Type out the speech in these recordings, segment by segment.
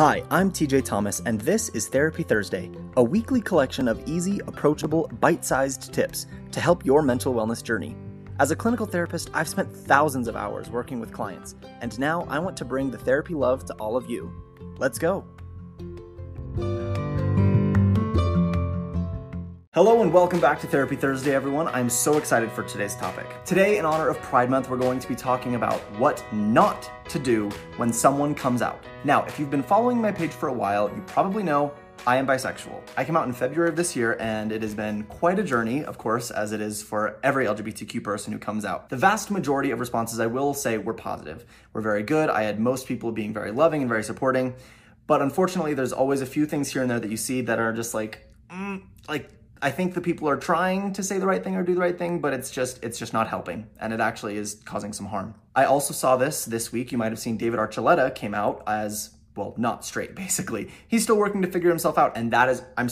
Hi, I'm TJ Thomas, and this is Therapy Thursday, a weekly collection of easy, approachable, bite sized tips to help your mental wellness journey. As a clinical therapist, I've spent thousands of hours working with clients, and now I want to bring the therapy love to all of you. Let's go. Hello and welcome back to Therapy Thursday, everyone. I'm so excited for today's topic. Today, in honor of Pride Month, we're going to be talking about what not to do when someone comes out. Now, if you've been following my page for a while, you probably know I am bisexual. I came out in February of this year, and it has been quite a journey, of course, as it is for every LGBTQ person who comes out. The vast majority of responses, I will say, were positive. Were very good. I had most people being very loving and very supporting. But unfortunately, there's always a few things here and there that you see that are just like, mm, like, I think the people are trying to say the right thing or do the right thing, but it's just it's just not helping, and it actually is causing some harm. I also saw this this week. You might have seen David Archuleta came out as well, not straight. Basically, he's still working to figure himself out, and that is I'm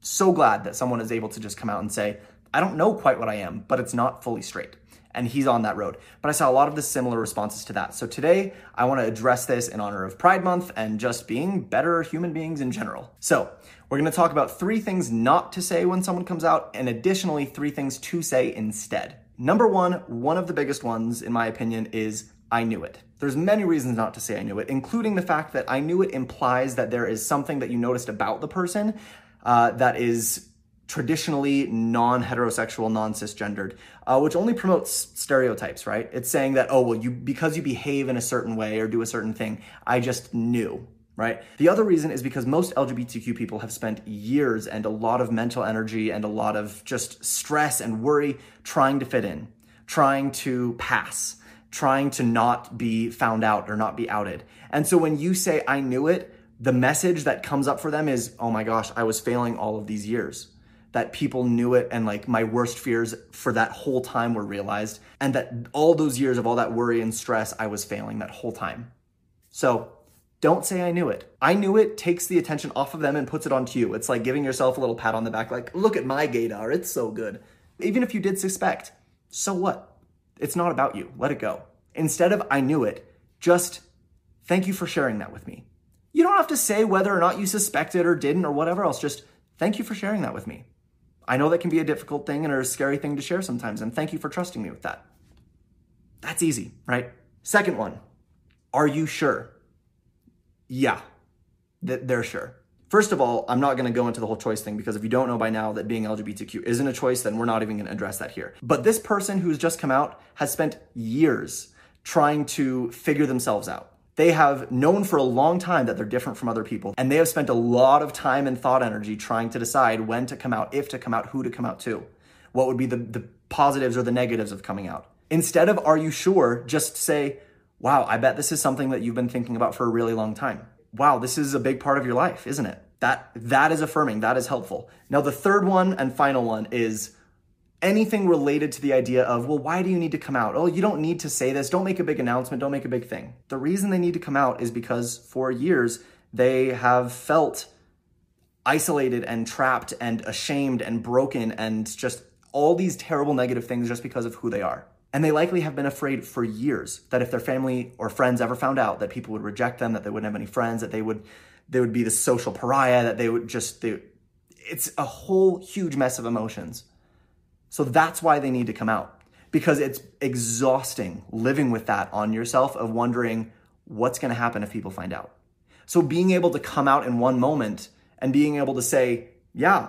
so glad that someone is able to just come out and say, I don't know quite what I am, but it's not fully straight. And he's on that road. But I saw a lot of the similar responses to that. So today, I want to address this in honor of Pride Month and just being better human beings in general. So, we're going to talk about three things not to say when someone comes out, and additionally, three things to say instead. Number one, one of the biggest ones, in my opinion, is I knew it. There's many reasons not to say I knew it, including the fact that I knew it implies that there is something that you noticed about the person uh, that is traditionally non-heterosexual, non-cisgendered, uh, which only promotes stereotypes, right? It's saying that, oh, well, you because you behave in a certain way or do a certain thing, I just knew right? The other reason is because most LGBTQ people have spent years and a lot of mental energy and a lot of just stress and worry trying to fit in, trying to pass, trying to not be found out or not be outed. And so when you say, I knew it, the message that comes up for them is, oh my gosh, I was failing all of these years. That people knew it and like my worst fears for that whole time were realized, and that all those years of all that worry and stress, I was failing that whole time. So don't say I knew it. I knew it takes the attention off of them and puts it onto you. It's like giving yourself a little pat on the back, like, look at my gaydar, it's so good. Even if you did suspect, so what? It's not about you. Let it go. Instead of I knew it, just thank you for sharing that with me. You don't have to say whether or not you suspected or didn't or whatever else. Just thank you for sharing that with me. I know that can be a difficult thing and a scary thing to share sometimes, and thank you for trusting me with that. That's easy, right? Second one, are you sure? Yeah, they're sure. First of all, I'm not going to go into the whole choice thing because if you don't know by now that being LGBTQ isn't a choice, then we're not even going to address that here. But this person who's just come out has spent years trying to figure themselves out. They have known for a long time that they're different from other people, and they have spent a lot of time and thought energy trying to decide when to come out, if to come out, who to come out to. What would be the, the positives or the negatives of coming out? Instead of are you sure, just say, wow, I bet this is something that you've been thinking about for a really long time. Wow, this is a big part of your life, isn't it? That that is affirming, that is helpful. Now the third one and final one is anything related to the idea of, well, why do you need to come out? Oh, you don't need to say this. Don't make a big announcement. Don't make a big thing. The reason they need to come out is because for years they have felt isolated and trapped and ashamed and broken and just all these terrible negative things just because of who they are. And they likely have been afraid for years that if their family or friends ever found out that people would reject them, that they wouldn't have any friends, that they would they would be the social pariah, that they would just they, it's a whole huge mess of emotions. So that's why they need to come out because it's exhausting living with that on yourself of wondering what's going to happen if people find out. So being able to come out in one moment and being able to say, yeah,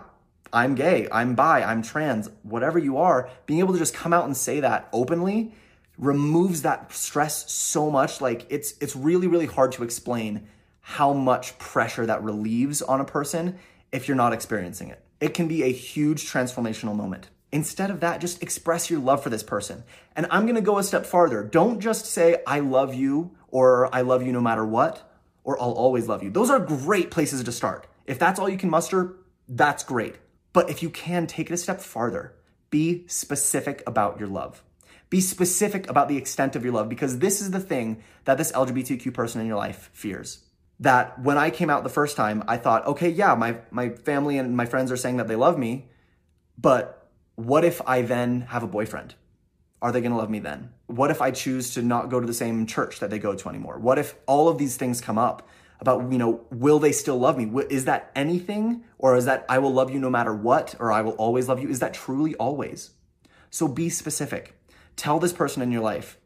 I'm gay, I'm bi, I'm trans, whatever you are, being able to just come out and say that openly removes that stress so much. Like it's it's really really hard to explain how much pressure that relieves on a person if you're not experiencing it. It can be a huge transformational moment. Instead of that, just express your love for this person. And I'm gonna go a step farther. Don't just say, I love you, or I love you no matter what, or I'll always love you. Those are great places to start. If that's all you can muster, that's great. But if you can, take it a step farther. Be specific about your love. Be specific about the extent of your love because this is the thing that this LGBTQ person in your life fears. That when I came out the first time, I thought, okay, yeah, my, my family and my friends are saying that they love me, but what if I then have a boyfriend? Are they gonna love me then? What if I choose to not go to the same church that they go to anymore? What if all of these things come up about, you know, will they still love me? Is that anything? Or is that I will love you no matter what? Or I will always love you? Is that truly always? So be specific. Tell this person in your life,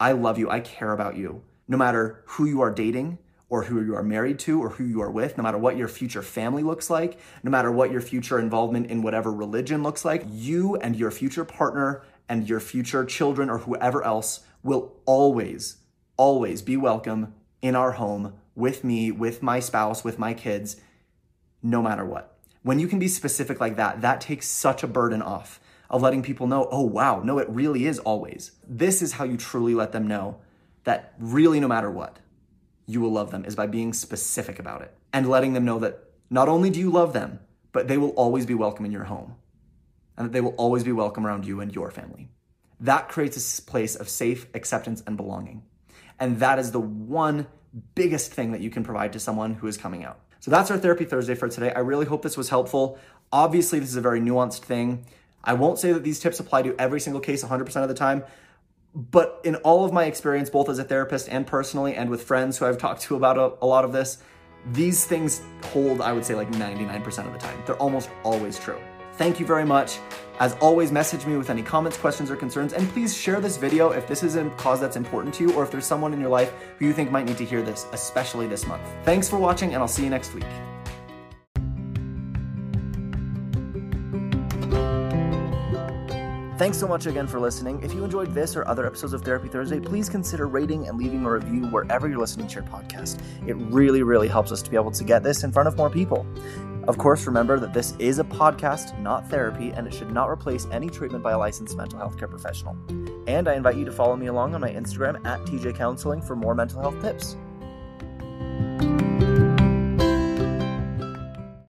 I love you. I care about you. No matter who you are dating, or who you are married to or who you are with, no matter what your future family looks like, no matter what your future involvement in whatever religion looks like, you and your future partner and your future children or whoever else will always, always be welcome in our home with me, with my spouse, with my kids, no matter what. When you can be specific like that, that takes such a burden off of letting people know, oh, wow, no, it really is always. This is how you truly let them know that really, no matter what, you will love them is by being specific about it and letting them know that not only do you love them, but they will always be welcome in your home and that they will always be welcome around you and your family. That creates a place of safe acceptance and belonging. And that is the one biggest thing that you can provide to someone who is coming out. So that's our Therapy Thursday for today. I really hope this was helpful. Obviously, this is a very nuanced thing. I won't say that these tips apply to every single case 100% of the time, but in all of my experience, both as a therapist and personally, and with friends who I've talked to about a, a lot of this, these things hold, I would say, like 99% of the time. They're almost always true. Thank you very much. As always, message me with any comments, questions, or concerns, and please share this video if this is a cause that's important to you or if there's someone in your life who you think might need to hear this, especially this month. Thanks for watching, and I'll see you next week. Thanks so much again for listening. If you enjoyed this or other episodes of Therapy Thursday, please consider rating and leaving a review wherever you're listening to your podcast. It really, really helps us to be able to get this in front of more people. Of course, remember that this is a podcast, not therapy, and it should not replace any treatment by a licensed mental health care professional. And I invite you to follow me along on my Instagram at TJ Counseling for more mental health tips.